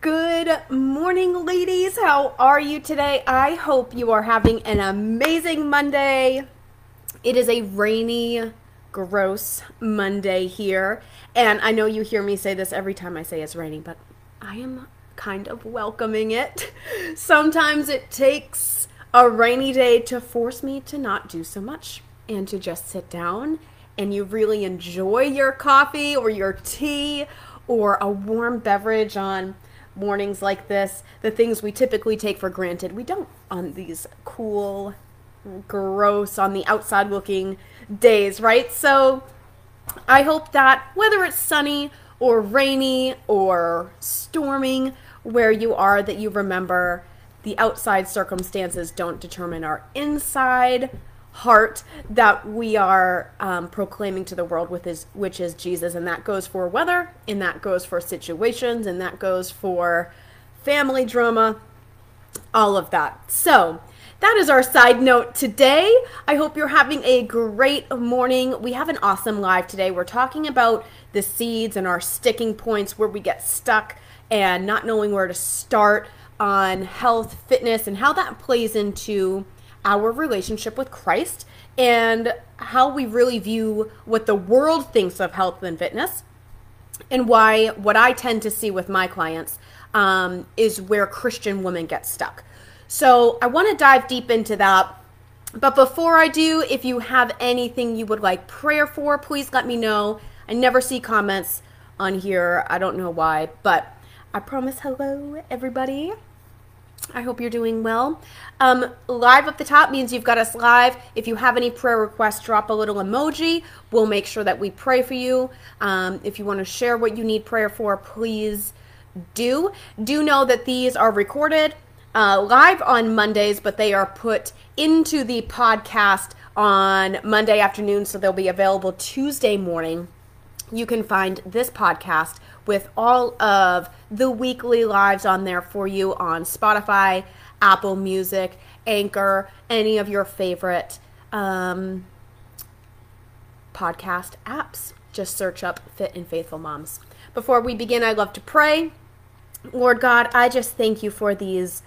Good morning, ladies. How are you today? I hope you are having an amazing Monday. It is a rainy, gross Monday here. And I know you hear me say this every time I say it's raining, but I am kind of welcoming it. Sometimes it takes a rainy day to force me to not do so much and to just sit down and you really enjoy your coffee or your tea or a warm beverage on mornings like this, the things we typically take for granted, we don't on these cool, gross, on the outside looking days, right? So I hope that whether it's sunny or rainy or storming where you are, that you remember the outside circumstances don't determine our inside heart that we are um, proclaiming to the world with his which is jesus and that goes for weather and that goes for situations and that goes for family drama all of that so that is our side note today. I hope you're having a great morning. We have an awesome live today. We're talking about the seeds and our sticking points where we get stuck and not knowing where to start on health, fitness, and how that plays into our relationship with Christ and how we really view what the world thinks of health and fitness, and why what I tend to see with my clients um, is where Christian women get stuck. So I want to dive deep into that. But before I do, if you have anything you would like prayer for, please let me know. I never see comments on here. I don't know why, but I promise hello, everybody. I hope you're doing well. Um, live up the top means you've got us live. If you have any prayer requests, drop a little emoji. We'll make sure that we pray for you. Um, if you want to share what you need prayer for, please do. Do know that these are recorded uh, live on Mondays, but they are put into the podcast on Monday afternoon, so they'll be available Tuesday morning. You can find this podcast with all of the weekly lives on there for you on Spotify, Apple Music, Anchor, any of your favorite um, podcast apps. Just search up Fit and Faithful Moms. Before we begin, I'd love to pray. Lord God, I just thank you for these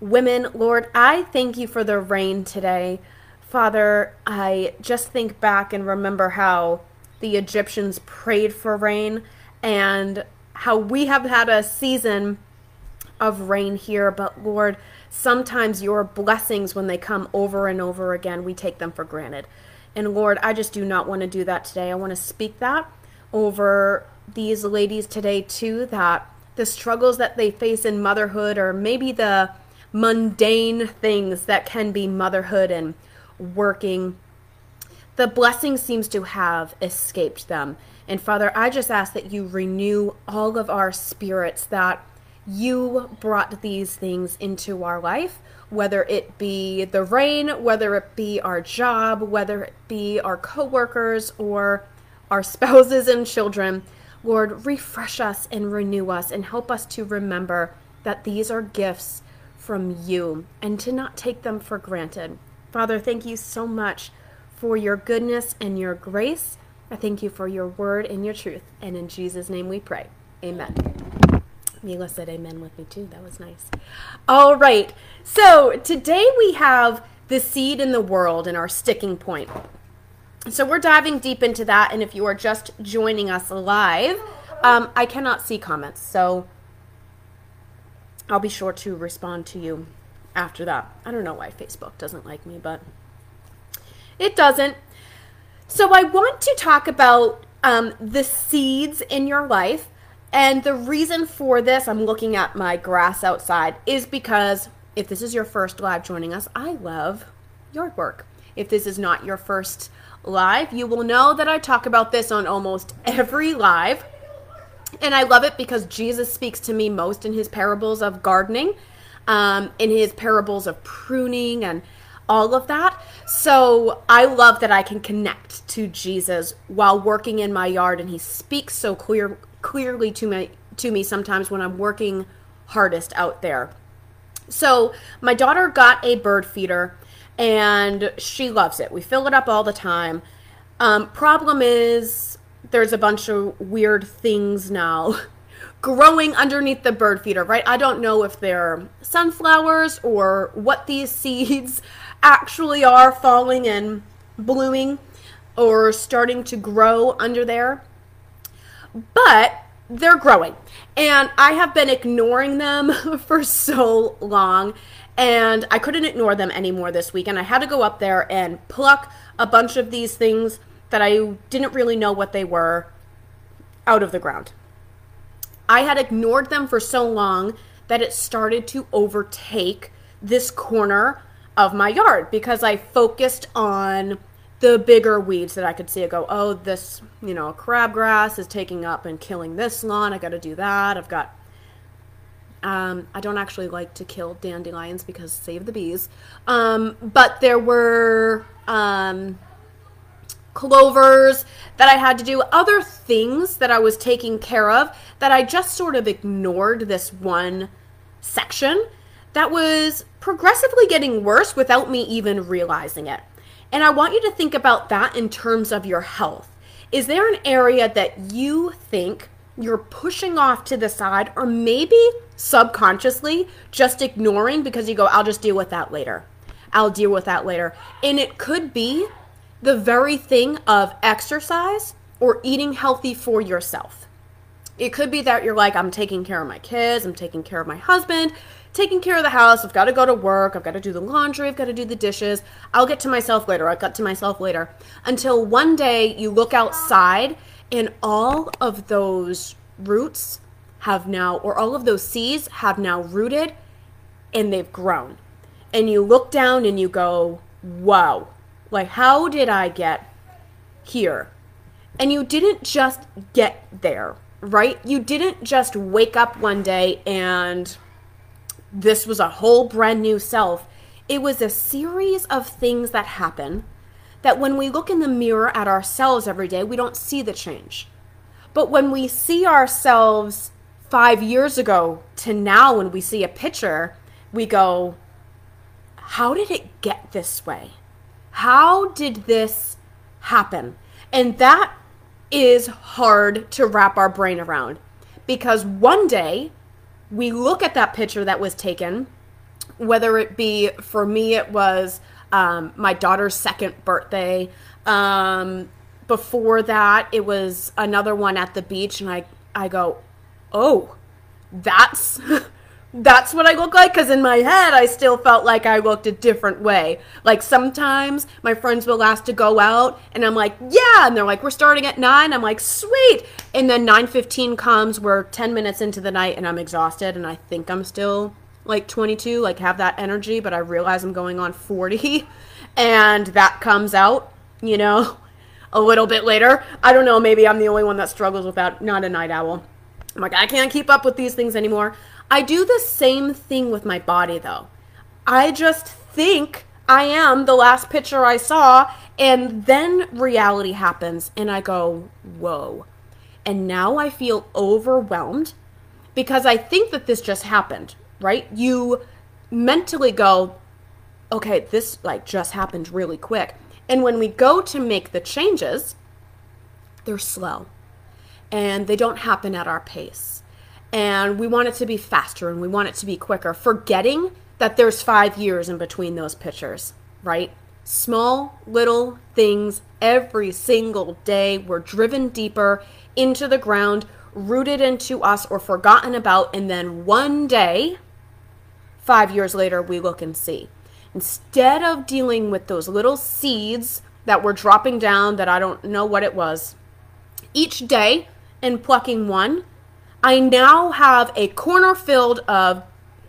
women. Lord, I thank you for the rain today. Father, I just think back and remember how the Egyptians prayed for rain and how we have had a season of rain here, but Lord, sometimes your blessings, when they come over and over again, we take them for granted. And Lord, I just do not want to do that today. I want to speak that over these ladies today, too, that the struggles that they face in motherhood, or maybe the mundane things that can be motherhood and working, the blessing seems to have escaped them. And Father, I just ask that you renew all of our spirits that you brought these things into our life, whether it be the rain, whether it be our job, whether it be our coworkers or our spouses and children. Lord, refresh us and renew us and help us to remember that these are gifts from you and to not take them for granted. Father, thank you so much for your goodness and your grace. I thank you for your word and your truth. And in Jesus' name we pray. Amen. Mila said amen with me too. That was nice. All right. So today we have the seed in the world and our sticking point. So we're diving deep into that. And if you are just joining us live, um, I cannot see comments. So I'll be sure to respond to you after that. I don't know why Facebook doesn't like me, but it doesn't. So I want to talk about um, the seeds in your life. And the reason for this, I'm looking at my grass outside, is because if this is your first live joining us, I love yard work. If this is not your first live, you will know that I talk about this on almost every live. And I love it because Jesus speaks to me most in his parables of gardening, um, in his parables of pruning and all of that. So I love that I can connect to Jesus while working in my yard, and he speaks so clear clearly to me to me sometimes when I'm working hardest out there. So my daughter got a bird feeder and she loves it. We fill it up all the time. Um, problem is there's a bunch of weird things now growing underneath the bird feeder, right? I don't know if they're sunflowers or what these seeds actually are falling and blooming or starting to grow under there. But they're growing. And I have been ignoring them for so long. And I couldn't ignore them anymore this week. And I had to go up there and pluck a bunch of these things that I didn't really know what they were out of the ground. I had ignored them for so long that it started to overtake this corner of my yard because I focused on the bigger weeds that I could see. I go, oh, this, you know, crabgrass is taking up and killing this lawn. I got to do that. I've got. Um, I don't actually like to kill dandelions because save the bees. Um, but there were um, clovers that I had to do, other things that I was taking care of that I just sort of ignored this one section that was progressively getting worse without me even realizing it. And I want you to think about that in terms of your health. Is there an area that you think you're pushing off to the side or maybe subconsciously just ignoring because you go, I'll just deal with that later? I'll deal with that later. And it could be the very thing of exercise or eating healthy for yourself. It could be that you're like, I'm taking care of my kids, I'm taking care of my husband, taking care of the house. I've got to go to work. I've got to do the laundry. I've got to do the dishes. I'll get to myself later. I'll get to myself later. Until one day you look outside and all of those roots have now, or all of those seeds have now rooted and they've grown. And you look down and you go, whoa, like, how did I get here? And you didn't just get there, right? You didn't just wake up one day and this was a whole brand new self. It was a series of things that happen that when we look in the mirror at ourselves every day, we don't see the change. But when we see ourselves five years ago to now, when we see a picture, we go, How did it get this way? How did this happen? And that is hard to wrap our brain around because one day we look at that picture that was taken, whether it be for me, it was um, my daughter's second birthday. Um, before that, it was another one at the beach, and I, I go, oh, that's that's what I look like because in my head I still felt like I looked a different way. Like sometimes my friends will ask to go out and I'm like, yeah, and they're like, we're starting at nine. I'm like, sweet. And then nine fifteen comes, we're ten minutes into the night and I'm exhausted and I think I'm still like 22, like have that energy, but I realize I'm going on 40 and that comes out, you know, a little bit later. I don't know, maybe I'm the only one that struggles with that, not a night owl. I'm like, I can't keep up with these things anymore. I do the same thing with my body though. I just think I am the last picture I saw, and then reality happens, and I go, whoa. And now I feel overwhelmed because I think that this just happened, right? You mentally go, okay, this like just happened really quick. And when we go to make the changes, they're slow and they don't happen at our pace and we want it to be faster and we want it to be quicker, forgetting that there's five years in between those pictures, right? Small little things every single day. We're driven deeper into the ground, rooted into us, or forgotten about. And then one day, five years later, we look and see. Instead of dealing with those little seeds that were dropping down that I don't know what it was, each day and plucking one I now have a corner filled of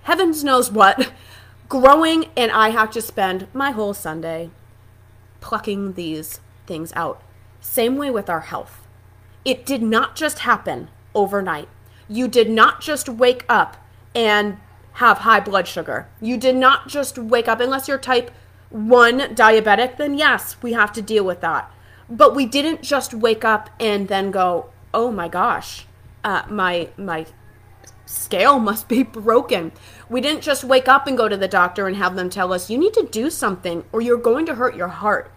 heavens knows what growing, and I have to spend my whole Sunday plucking these things out. Same way with our health. It did not just happen overnight. You did not just wake up and have high blood sugar. You did not just wake up, unless you're type 1 diabetic, then yes, we have to deal with that. But we didn't just wake up and then go, oh my gosh, uh, my my scale must be broken. We didn't just wake up and go to the doctor and have them tell us you need to do something or you're going to hurt your heart.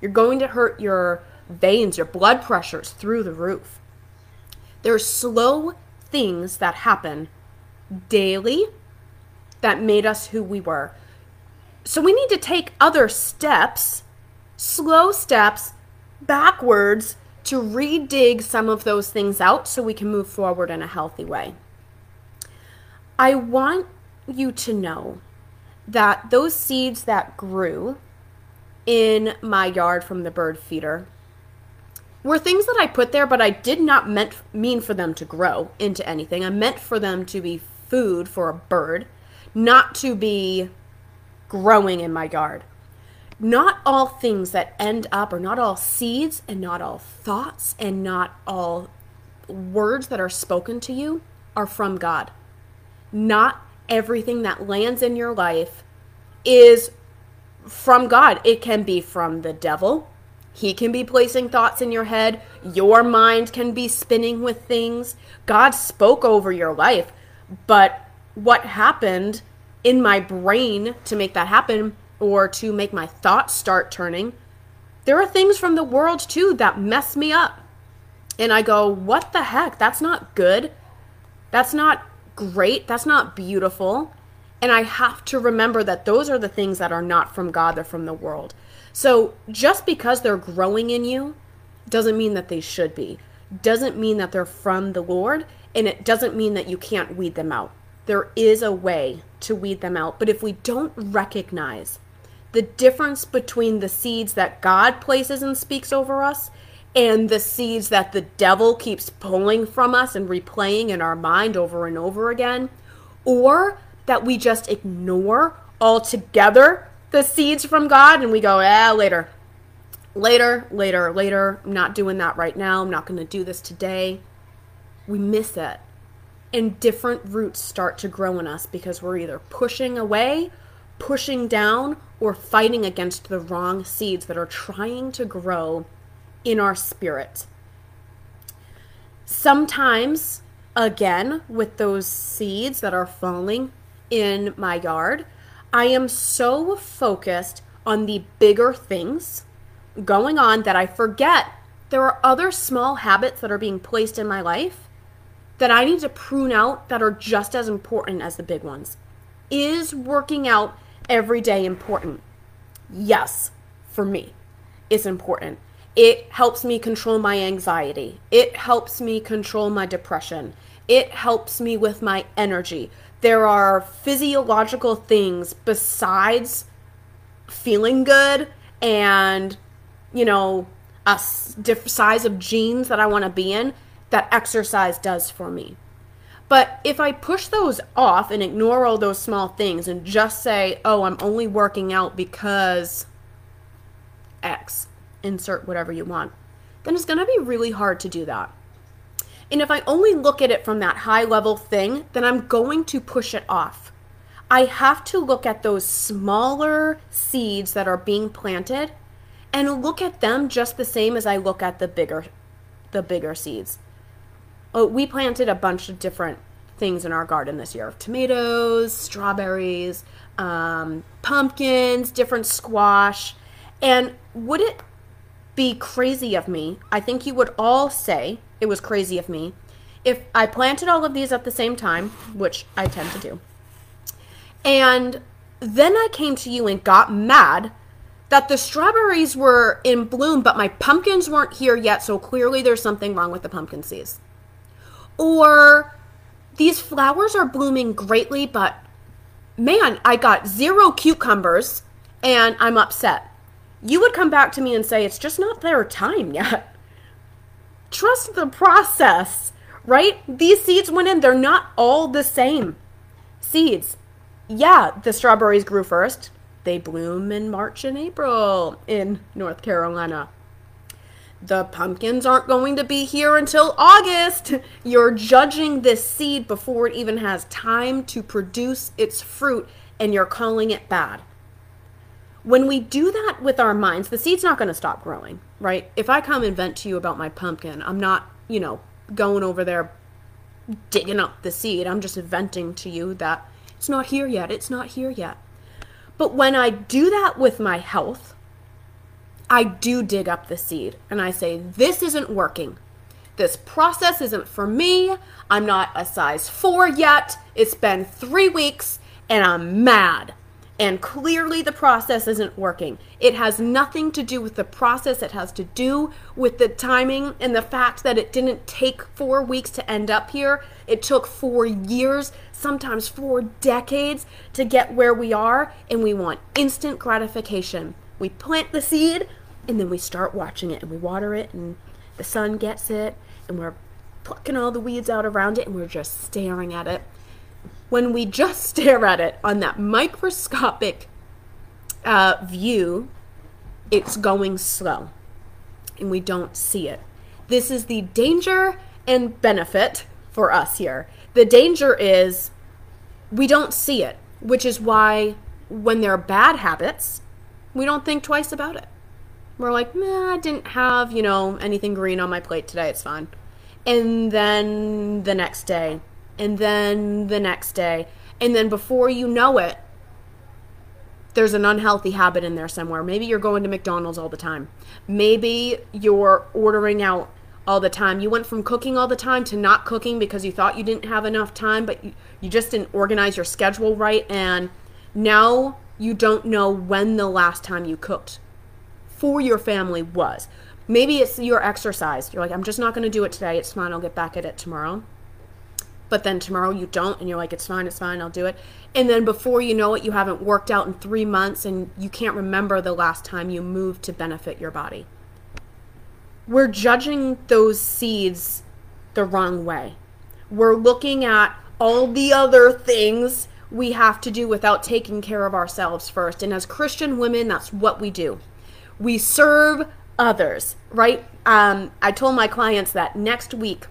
You're going to hurt your veins, your blood pressures through the roof. There are slow things that happen daily that made us who we were. So we need to take other steps, slow steps, backwards to redig some of those things out so we can move forward in a healthy way. I want you to know that those seeds that grew in my yard from the bird feeder were things that I put there, but I did not meant mean for them to grow into anything. I meant for them to be food for a bird, not to be growing in my yard. Not all things that end up, or not all seeds, and not all thoughts, and not all words that are spoken to you are from God. Not everything that lands in your life is from God. It can be from the devil. He can be placing thoughts in your head. Your mind can be spinning with things. God spoke over your life. But what happened in my brain to make that happen or to make my thoughts start turning, there are things from the world too that mess me up. And I go, what the heck? That's not good. That's not great. That's not beautiful. And I have to remember that those are the things that are not from God, they're from the world. So just because they're growing in you doesn't mean that they should be, doesn't mean that they're from the Lord, and it doesn't mean that you can't weed them out. There is a way to weed them out. But if we don't recognize the difference between the seeds that God places and speaks over us and the seeds that the devil keeps pulling from us and replaying in our mind over and over again, or that we just ignore altogether the seeds from God and we go, ah, later. Later, later, later. I'm not doing that right now. I'm not going to do this today. We miss it. And different roots start to grow in us because we're either pushing away, pushing down, or fighting against the wrong seeds that are trying to grow in our spirit. Sometimes, again, with those seeds that are falling in my yard, I am so focused on the bigger things going on that I forget there are other small habits that are being placed in my life that I need to prune out that are just as important as the big ones. Is working out every day important? Yes, for me, it's important. It helps me control my anxiety. It helps me control my depression. It helps me with my energy. There are physiological things besides feeling good and, you know, a size of jeans that I want to be in that exercise does for me. But if I push those off and ignore all those small things and just say, oh, I'm only working out because X, insert whatever you want, then it's going to be really hard to do that. And if I only look at it from that high level thing, then I'm going to push it off. I have to look at those smaller seeds that are being planted and look at them just the same as I look at the bigger the bigger seeds. Oh, we planted a bunch of different things in our garden this year tomatoes, strawberries, um, pumpkins, different squash. And would it be crazy of me? I think you would all say it was crazy of me if I planted all of these at the same time, which I tend to do. And then I came to you and got mad that the strawberries were in bloom, but my pumpkins weren't here yet, so clearly there's something wrong with the pumpkin seeds. Or these flowers are blooming greatly, but man, I got zero cucumbers and I'm upset. You would come back to me and say, it's just not their time yet. Trust the process, right? These seeds went in, they're not all the same seeds. Yeah, the strawberries grew first. They bloom in March and April in North Carolina the pumpkins aren't going to be here until August. You're judging this seed before it even has time to produce its fruit, and you're calling it bad. When we do that with our minds, the seed's not going to stop growing, right? If I come and vent to you about my pumpkin, I'm not, you know, going over there digging up the seed. I'm just venting to you that it's not here yet. It's not here yet. But when I do that with my health, I do dig up the seed and I say, This isn't working. This process isn't for me. I'm not a size four yet. It's been three weeks and I'm mad. And clearly, the process isn't working. It has nothing to do with the process. It has to do with the timing and the fact that it didn't take four weeks to end up here. It took four years, sometimes four decades to get where we are. And we want instant gratification. We plant the seed and then we start watching it and we water it and the sun gets it and we're plucking all the weeds out around it and we're just staring at it when we just stare at it on that microscopic uh, view, it's going slow and we don't see it. This is the danger and benefit for us here. The danger is we don't see it, which is why when there are bad habits, we don't think twice about it. We're like, nah, I didn't have, you know, anything green on my plate today. It's fine. And then the next day, and then the next day. And then before you know it, there's an unhealthy habit in there somewhere. Maybe you're going to McDonald's all the time. Maybe you're ordering out all the time. You went from cooking all the time to not cooking because you thought you didn't have enough time, but you, you just didn't organize your schedule right. And now you don't know when the last time you cooked for your family was. Maybe it's your exercise. You're like, I'm just not going to do it today. It's fine. I'll get back at it tomorrow but then tomorrow you don't and you're like it's fine it's fine i'll do it and then before you know it you haven't worked out in three months and you can't remember the last time you moved to benefit your body we're judging those seeds the wrong way we're looking at all the other things we have to do without taking care of ourselves first and as christian women that's what we do we serve others right um, i told my clients that next week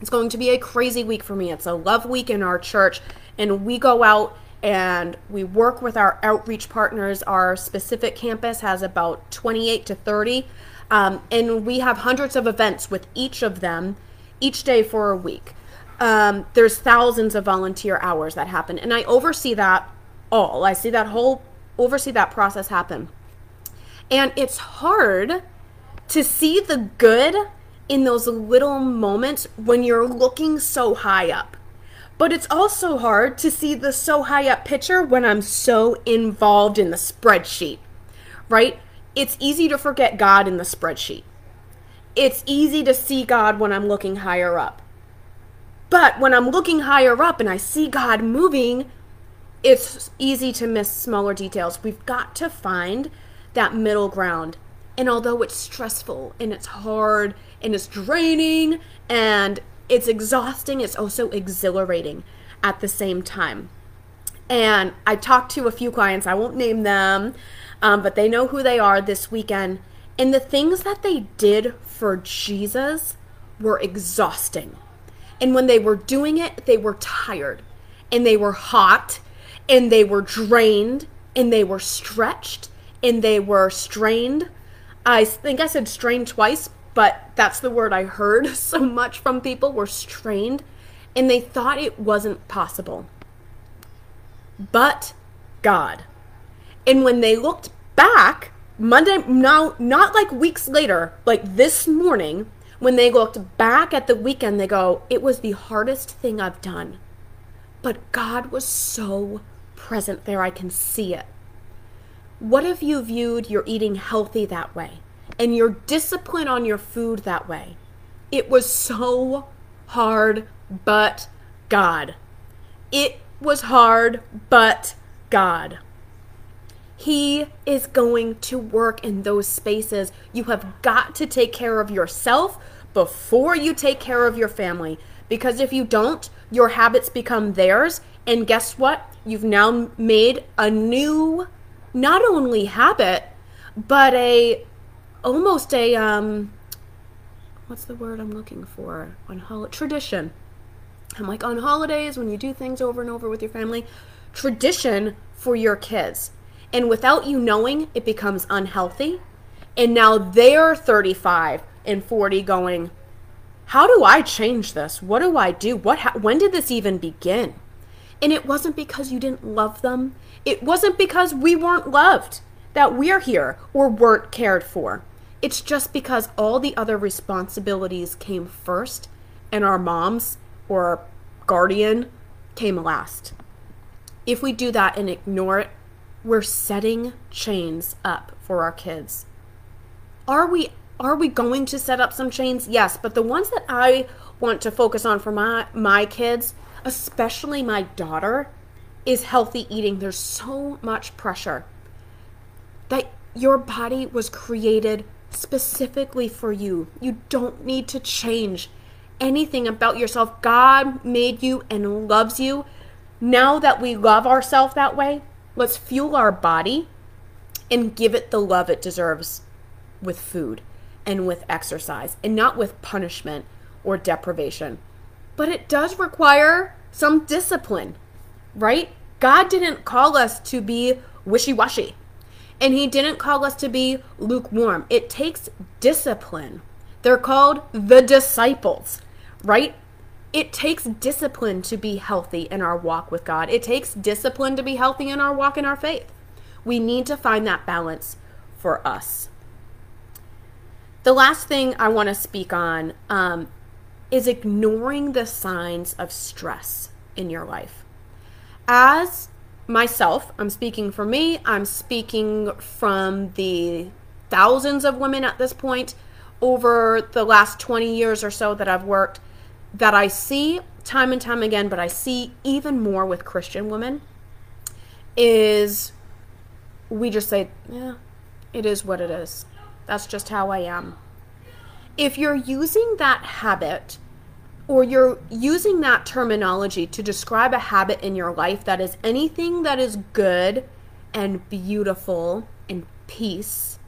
it's going to be a crazy week for me. It's a love week in our church, and we go out and we work with our outreach partners. Our specific campus has about 28 to 30, um, and we have hundreds of events with each of them each day for a week. Um, there's thousands of volunteer hours that happen, and I oversee that all. I see that whole oversee that process happen, and it's hard to see the good in those little moments when you're looking so high up. But it's also hard to see the so high up picture when I'm so involved in the spreadsheet, right? It's easy to forget God in the spreadsheet. It's easy to see God when I'm looking higher up. But when I'm looking higher up and I see God moving, it's easy to miss smaller details. We've got to find that middle ground. And although it's stressful and it's hard and it's draining and it's exhausting, it's also exhilarating at the same time. And I talked to a few clients, I won't name them, um, but they know who they are this weekend. And the things that they did for Jesus were exhausting. And when they were doing it, they were tired and they were hot and they were drained and they were stretched and they were strained. I think I said strained twice, but that's the word I heard so much from people were strained and they thought it wasn't possible. But God. And when they looked back, Monday, now, not like weeks later, like this morning, when they looked back at the weekend, they go, It was the hardest thing I've done. But God was so present there, I can see it. What if you viewed your eating healthy that way? and your discipline on your food that way. It was so hard, but God. It was hard, but God. He is going to work in those spaces. You have got to take care of yourself before you take care of your family. Because if you don't, your habits become theirs. And guess what? You've now made a new, not only habit, but a almost a um what's the word I'm looking for on hol- tradition. I'm like on holidays when you do things over and over with your family, tradition for your kids. And without you knowing, it becomes unhealthy. And now they're 35 and 40 going, how do I change this? What do I do? What ha- when did this even begin? And it wasn't because you didn't love them. It wasn't because we weren't loved that we're here or weren't cared for. It's just because all the other responsibilities came first and our moms or our guardian came last. If we do that and ignore it, we're setting chains up for our kids. Are we are we going to set up some chains? Yes, but the ones that I want to focus on for my my kids, especially my daughter, is healthy eating. There's so much pressure that your body was created specifically for you. You don't need to change anything about yourself. God made you and loves you. Now that we love ourselves that way, let's fuel our body and give it the love it deserves with food and with exercise and not with punishment or deprivation. But it does require some discipline, right? God didn't call us to be wishy washy. And he didn't call us to be lukewarm. It takes discipline. They're called the disciples, right? It takes discipline to be healthy in our walk with God. It takes discipline to be healthy in our walk in our faith. We need to find that balance for us. The last thing I want to speak on um, is ignoring the signs of stress in your life. As myself, I'm speaking for me, I'm speaking from the thousands of women at this point over the last 20 years or so that I've worked that I see time and time again, but I see even more with Christian women is we just say, yeah, it is what it is. That's just how I am. If you're using that habit or you're using that terminology to describe a habit in your life that is anything that is good and beautiful and peace,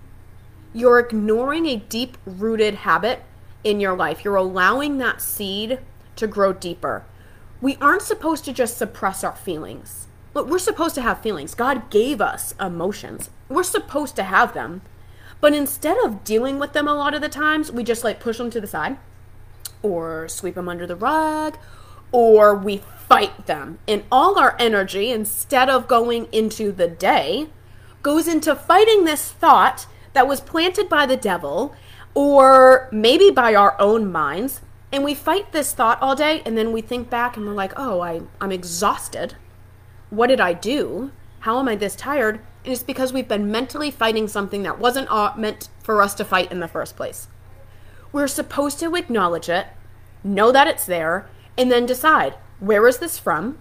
you're ignoring a deep rooted habit in your life. You're allowing that seed to grow deeper. We aren't supposed to just suppress our feelings. Look, we're supposed to have feelings. God gave us emotions. We're supposed to have them. But instead of dealing with them a lot of the times, we just like push them to the side or sweep them under the rug, or we fight them. And all our energy, instead of going into the day, goes into fighting this thought that was planted by the devil or maybe by our own minds. And we fight this thought all day, and then we think back and we're like, oh, I, I'm exhausted. What did I do? How am I this tired? It's because we've been mentally fighting something that wasn't meant for us to fight in the first place. We're supposed to acknowledge it, know that it's there, and then decide where is this from?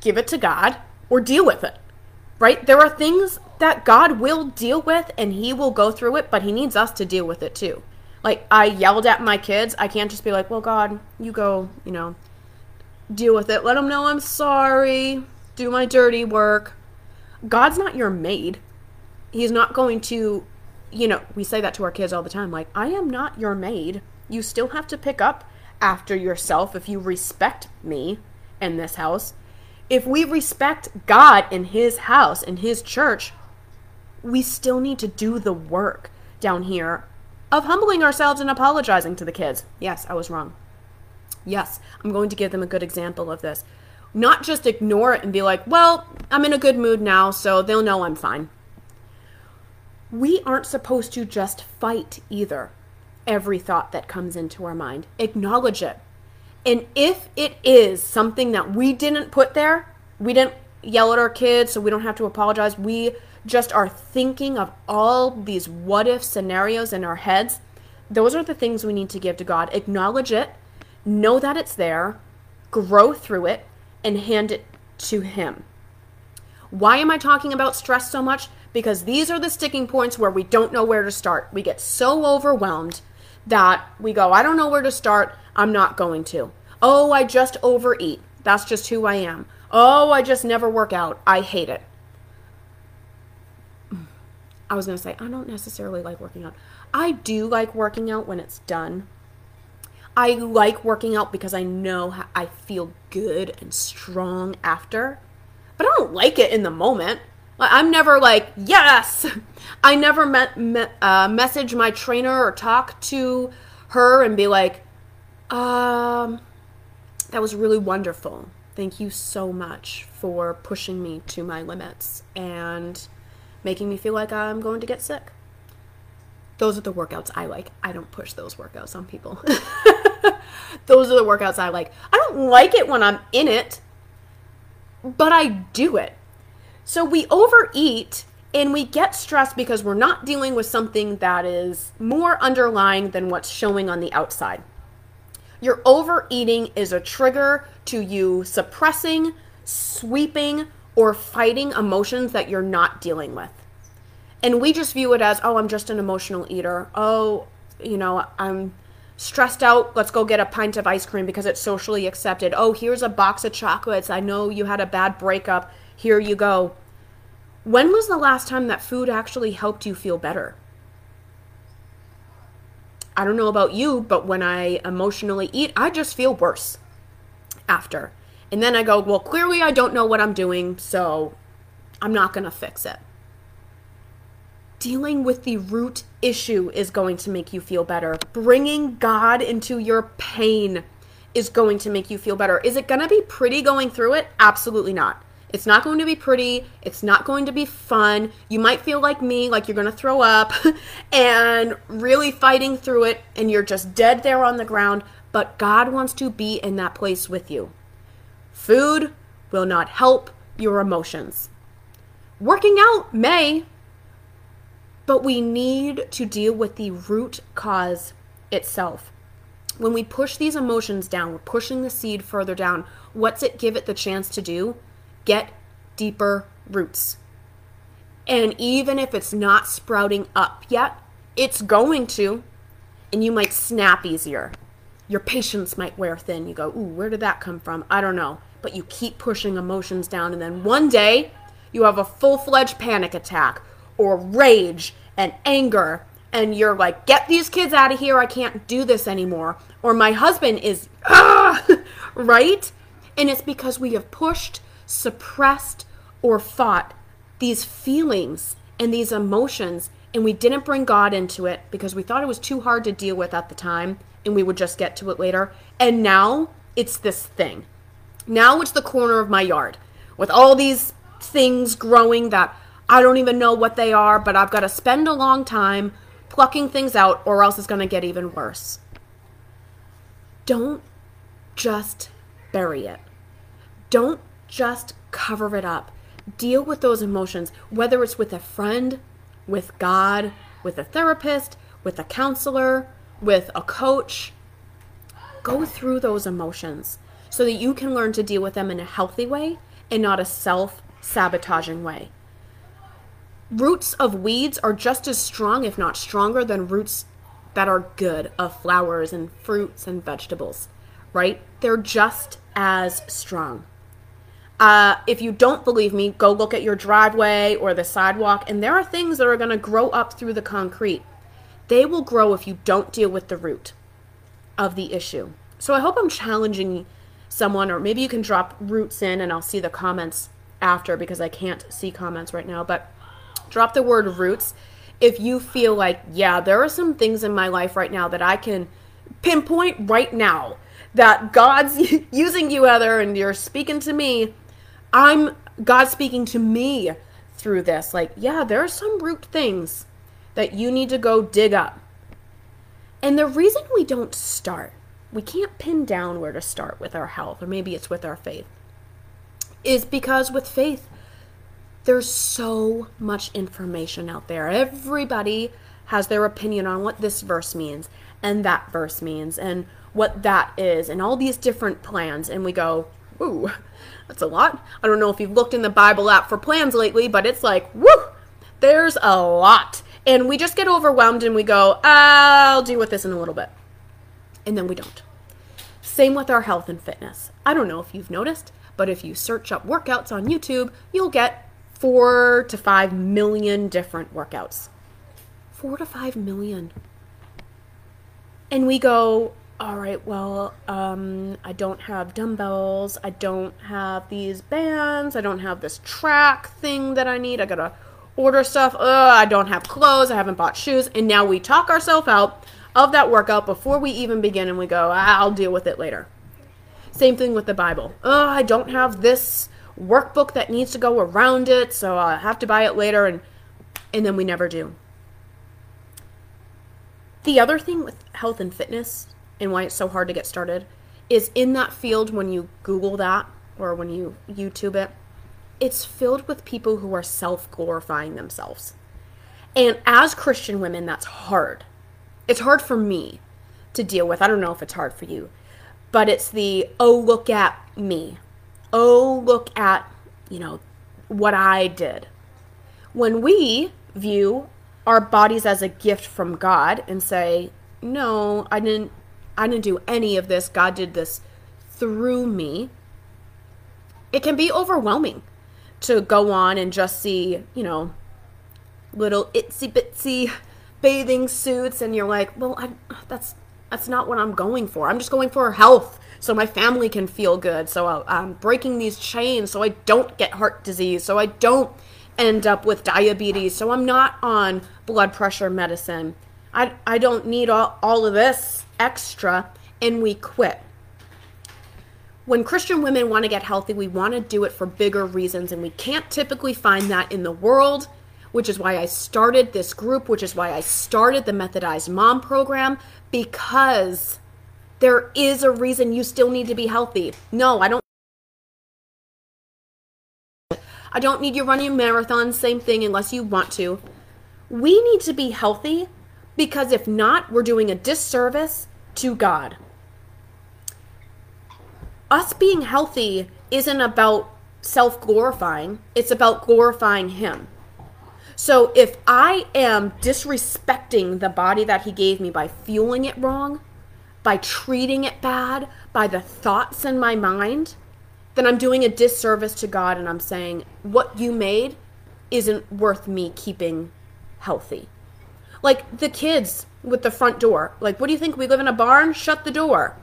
Give it to God or deal with it. Right? There are things that God will deal with and he will go through it, but he needs us to deal with it too. Like I yelled at my kids, I can't just be like, "Well, God, you go, you know, deal with it. Let them know I'm sorry. Do my dirty work." God's not your maid. He's not going to you know, we say that to our kids all the time like, I am not your maid. You still have to pick up after yourself if you respect me in this house. If we respect God in his house, in his church, we still need to do the work down here of humbling ourselves and apologizing to the kids. Yes, I was wrong. Yes, I'm going to give them a good example of this. Not just ignore it and be like, well, I'm in a good mood now, so they'll know I'm fine we aren't supposed to just fight either every thought that comes into our mind. Acknowledge it. And if it is something that we didn't put there, we didn't yell at our kids, so we don't have to apologize. We just are thinking of all these what if scenarios in our heads. Those are the things we need to give to God. Acknowledge it, know that it's there, grow through it, and hand it to Him. Why am I talking about stress so much? because these are the sticking points where we don't know where to start. We get so overwhelmed that we go, I don't know where to start. I'm not going to. Oh, I just overeat. That's just who I am. Oh, I just never work out. I hate it. I was going to say, I don't necessarily like working out. I do like working out when it's done. I like working out because I know I feel good and strong after, but I don't like it in the moment. I'm never like, yes. I never met, uh, message my trainer or talk to her and be like, um, that was really wonderful. Thank you so much for pushing me to my limits and making me feel like I'm going to get sick. Those are the workouts I like. I don't push those workouts on people. those are the workouts I like. I don't like it when I'm in it, but I do it. So we overeat and we get stressed because we're not dealing with something that is more underlying than what's showing on the outside. Your overeating is a trigger to you suppressing, sweeping, or fighting emotions that you're not dealing with. And we just view it as, oh, I'm just an emotional eater. Oh, you know, I'm stressed out. Let's go get a pint of ice cream because it's socially accepted. Oh, here's a box of chocolates. I know you had a bad breakup. Here you go. When was the last time that food actually helped you feel better? I don't know about you, but when I emotionally eat, I just feel worse after. And then I go, well, clearly I don't know what I'm doing, so I'm not going to fix it. Dealing with the root issue is going to make you feel better. Bringing God into your pain is going to make you feel better. Is it going to be pretty going through it? Absolutely not. It's not going to be pretty. It's not going to be fun. You might feel like me, like you're going to throw up and really fighting through it, and you're just dead there on the ground. But God wants to be in that place with you. Food will not help your emotions. Working out may, but we need to deal with the root cause itself. When we push these emotions down, we're pushing the seed further down. What's it give it the chance to do? get deeper roots. And even if it's not sprouting up yet, it's going to, and you might snap easier. Your patience might wear thin. You go, Ooh, where did that come from? I don't know. But you keep pushing emotions down, and then one day you have a full fledged panic attack or rage and anger, and you're like, Get these kids out of here. I can't do this anymore. Or my husband is, right? And it's because we have pushed suppressed or fought these feelings and these emotions and we didn't bring God into it because we thought it was too hard to deal with at the time and we would just get to it later. And now it's this thing. Now it's the corner of my yard with all these things growing that I don't even know what they are, but I've got to spend a long time plucking things out or else it's going to get even worse. Don't just bury it. Don't just cover it up. Deal with those emotions, whether it's with a friend, with God, with a therapist, with a counselor, with a coach. Go through those emotions so that you can learn to deal with them in a healthy way and not a self sabotaging way. Roots of weeds are just as strong, if not stronger, than roots that are good of flowers and fruits and vegetables, right? They're just as strong. Uh, if you don't believe me, go look at your driveway or the sidewalk, and there are things that are going to grow up through the concrete. They will grow if you don't deal with the root of the issue. So I hope I'm challenging someone, or maybe you can drop roots in and I'll see the comments after because I can't see comments right now. But drop the word roots if you feel like, yeah, there are some things in my life right now that I can pinpoint right now that God's using you, Heather, and you're speaking to me I'm God speaking to me through this. Like, yeah, there are some root things that you need to go dig up. And the reason we don't start, we can't pin down where to start with our health, or maybe it's with our faith, is because with faith, there's so much information out there. Everybody has their opinion on what this verse means and that verse means and what that is and all these different plans. And we go, ooh, that's a lot. I don't know if you've looked in the Bible app for plans lately, but it's like, whoo, there's a lot. And we just get overwhelmed and we go, I'll deal with this in a little bit. And then we don't. Same with our health and fitness. I don't know if you've noticed, but if you search up workouts on YouTube, you'll get four to five million different workouts. Four to five million. And we go, all right, well, um, I don't have dumbbells. I don't have these bands. I don't have this track thing that I need. I gotta order stuff. Ugh, I don't have clothes. I haven't bought shoes. And now we talk ourselves out of that workout before we even begin and we go, I'll deal with it later. Same thing with the Bible. Oh, I don't have this workbook that needs to go around it, so I have to buy it later and and then we never do. The other thing with health and fitness and why it's so hard to get started is in that field when you Google that or when you YouTube it, it's filled with people who are self glorifying themselves. And as Christian women, that's hard. It's hard for me to deal with. I don't know if it's hard for you, but it's the, oh, look at me. Oh, look at, you know, what I did. When we view our bodies as a gift from God and say, no, I didn't I didn't do any of this. God did this through me. It can be overwhelming to go on and just see, you know, little itsy bitsy bathing suits and you're like, "Well, I, that's that's not what I'm going for. I'm just going for health so my family can feel good. So I'm breaking these chains so I don't get heart disease, so I don't end up with diabetes, so I'm not on blood pressure medicine. I, I don't need all, all of this extra, and we quit. When Christian women want to get healthy, we want to do it for bigger reasons, and we can't typically find that in the world which is why I started this group, which is why I started the Methodized Mom program, because there is a reason you still need to be healthy. No, I don't. I don't need you running a marathon, same thing, unless you want to. We need to be healthy because if not, we're doing a disservice to God. Us being healthy isn't about self glorifying, it's about glorifying Him. So if I am disrespecting the body that he gave me by fueling it wrong, by treating it bad, by the thoughts in my mind, then I'm doing a disservice to God and I'm saying, what you made isn't worth me keeping healthy. Like the kids with the front door. Like, what do you think? We live in a barn? Shut the door.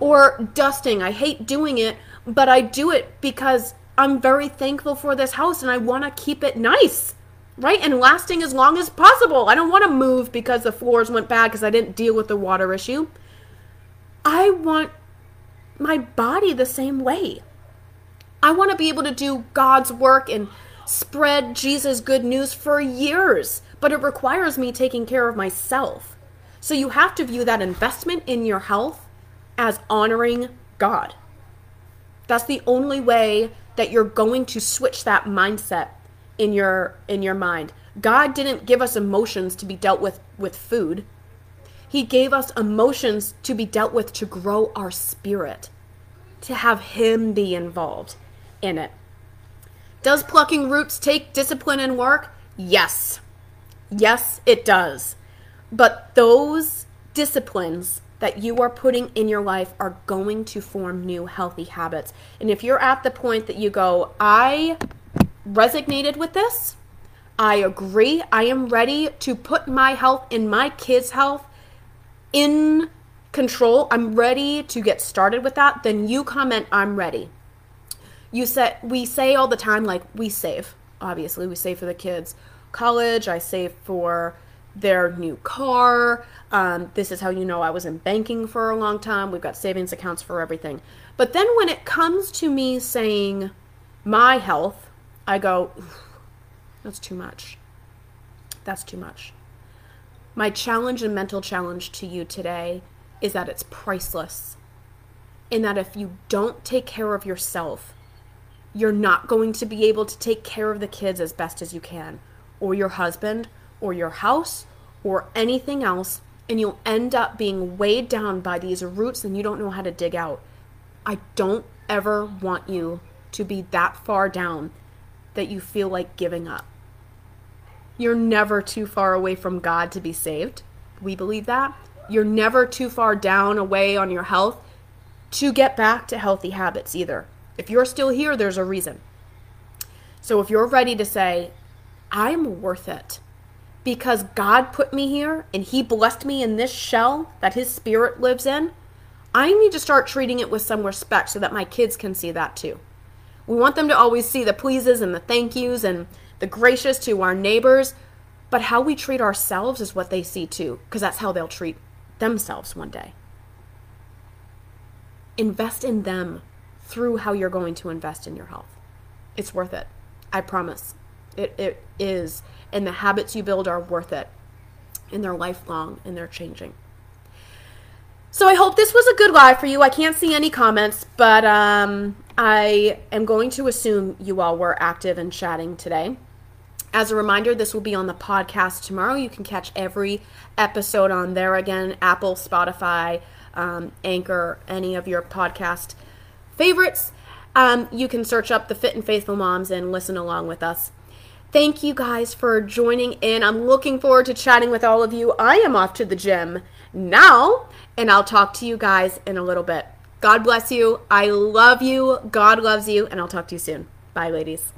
Or dusting. I hate doing it, but I do it because I'm very thankful for this house and I want to keep it nice right? And lasting as long as possible. I don't want to move because the floors went bad because I didn't deal with the water issue. I want my body the same way. I want to be able to do God's work and spread Jesus' good news for years, but it requires me taking care of myself. So you have to view that investment in your health as honoring God. That's the only way that you're going to switch that mindset in your in your mind. God didn't give us emotions to be dealt with with food. He gave us emotions to be dealt with to grow our spirit, to have him be involved in it. Does plucking roots take discipline and work? Yes. Yes, it does. But those disciplines that you are putting in your life are going to form new healthy habits. And if you're at the point that you go, I resonated with this. I agree. I am ready to put my health and my kids' health in control. I'm ready to get started with that. Then you comment, I'm ready. You said we say all the time, like we save. Obviously, we save for the kids' college. I save for their new car. Um, this is how you know I was in banking for a long time. We've got savings accounts for everything. But then when it comes to me saying my health, I go, that's too much. That's too much. My challenge and mental challenge to you today is that it's priceless. In that if you don't take care of yourself, you're not going to be able to take care of the kids as best as you can, or your husband, or your house, or anything else, and you'll end up being weighed down by these roots and you don't know how to dig out. I don't ever want you to be that far down that you feel like giving up. You're never too far away from God to be saved. We believe that. You're never too far down away on your health to get back to healthy habits either. If you're still here, there's a reason. So if you're ready to say, I'm worth it because God put me here and He blessed me in this shell that His Spirit lives in, I need to start treating it with some respect so that my kids can see that too. We want them to always see the pleases and the thank yous and the gracious to our neighbors, but how we treat ourselves is what they see too, because that's how they'll treat themselves one day. Invest in them through how you're going to invest in your health. It's worth it. I promise. It, it is. And the habits you build are worth it. and they're lifelong and they're changing. So I hope this was a good live for you. I can't see any comments, but um, I am going to assume you all were active and chatting today. As a reminder, this will be on the podcast tomorrow. You can catch every episode on there again Apple, Spotify, um, Anchor, any of your podcast favorites. Um, you can search up the Fit and Faithful Moms and listen along with us. Thank you guys for joining in. I'm looking forward to chatting with all of you. I am off to the gym now, and I'll talk to you guys in a little bit. God bless you. I love you. God loves you, and I'll talk to you soon. Bye, ladies.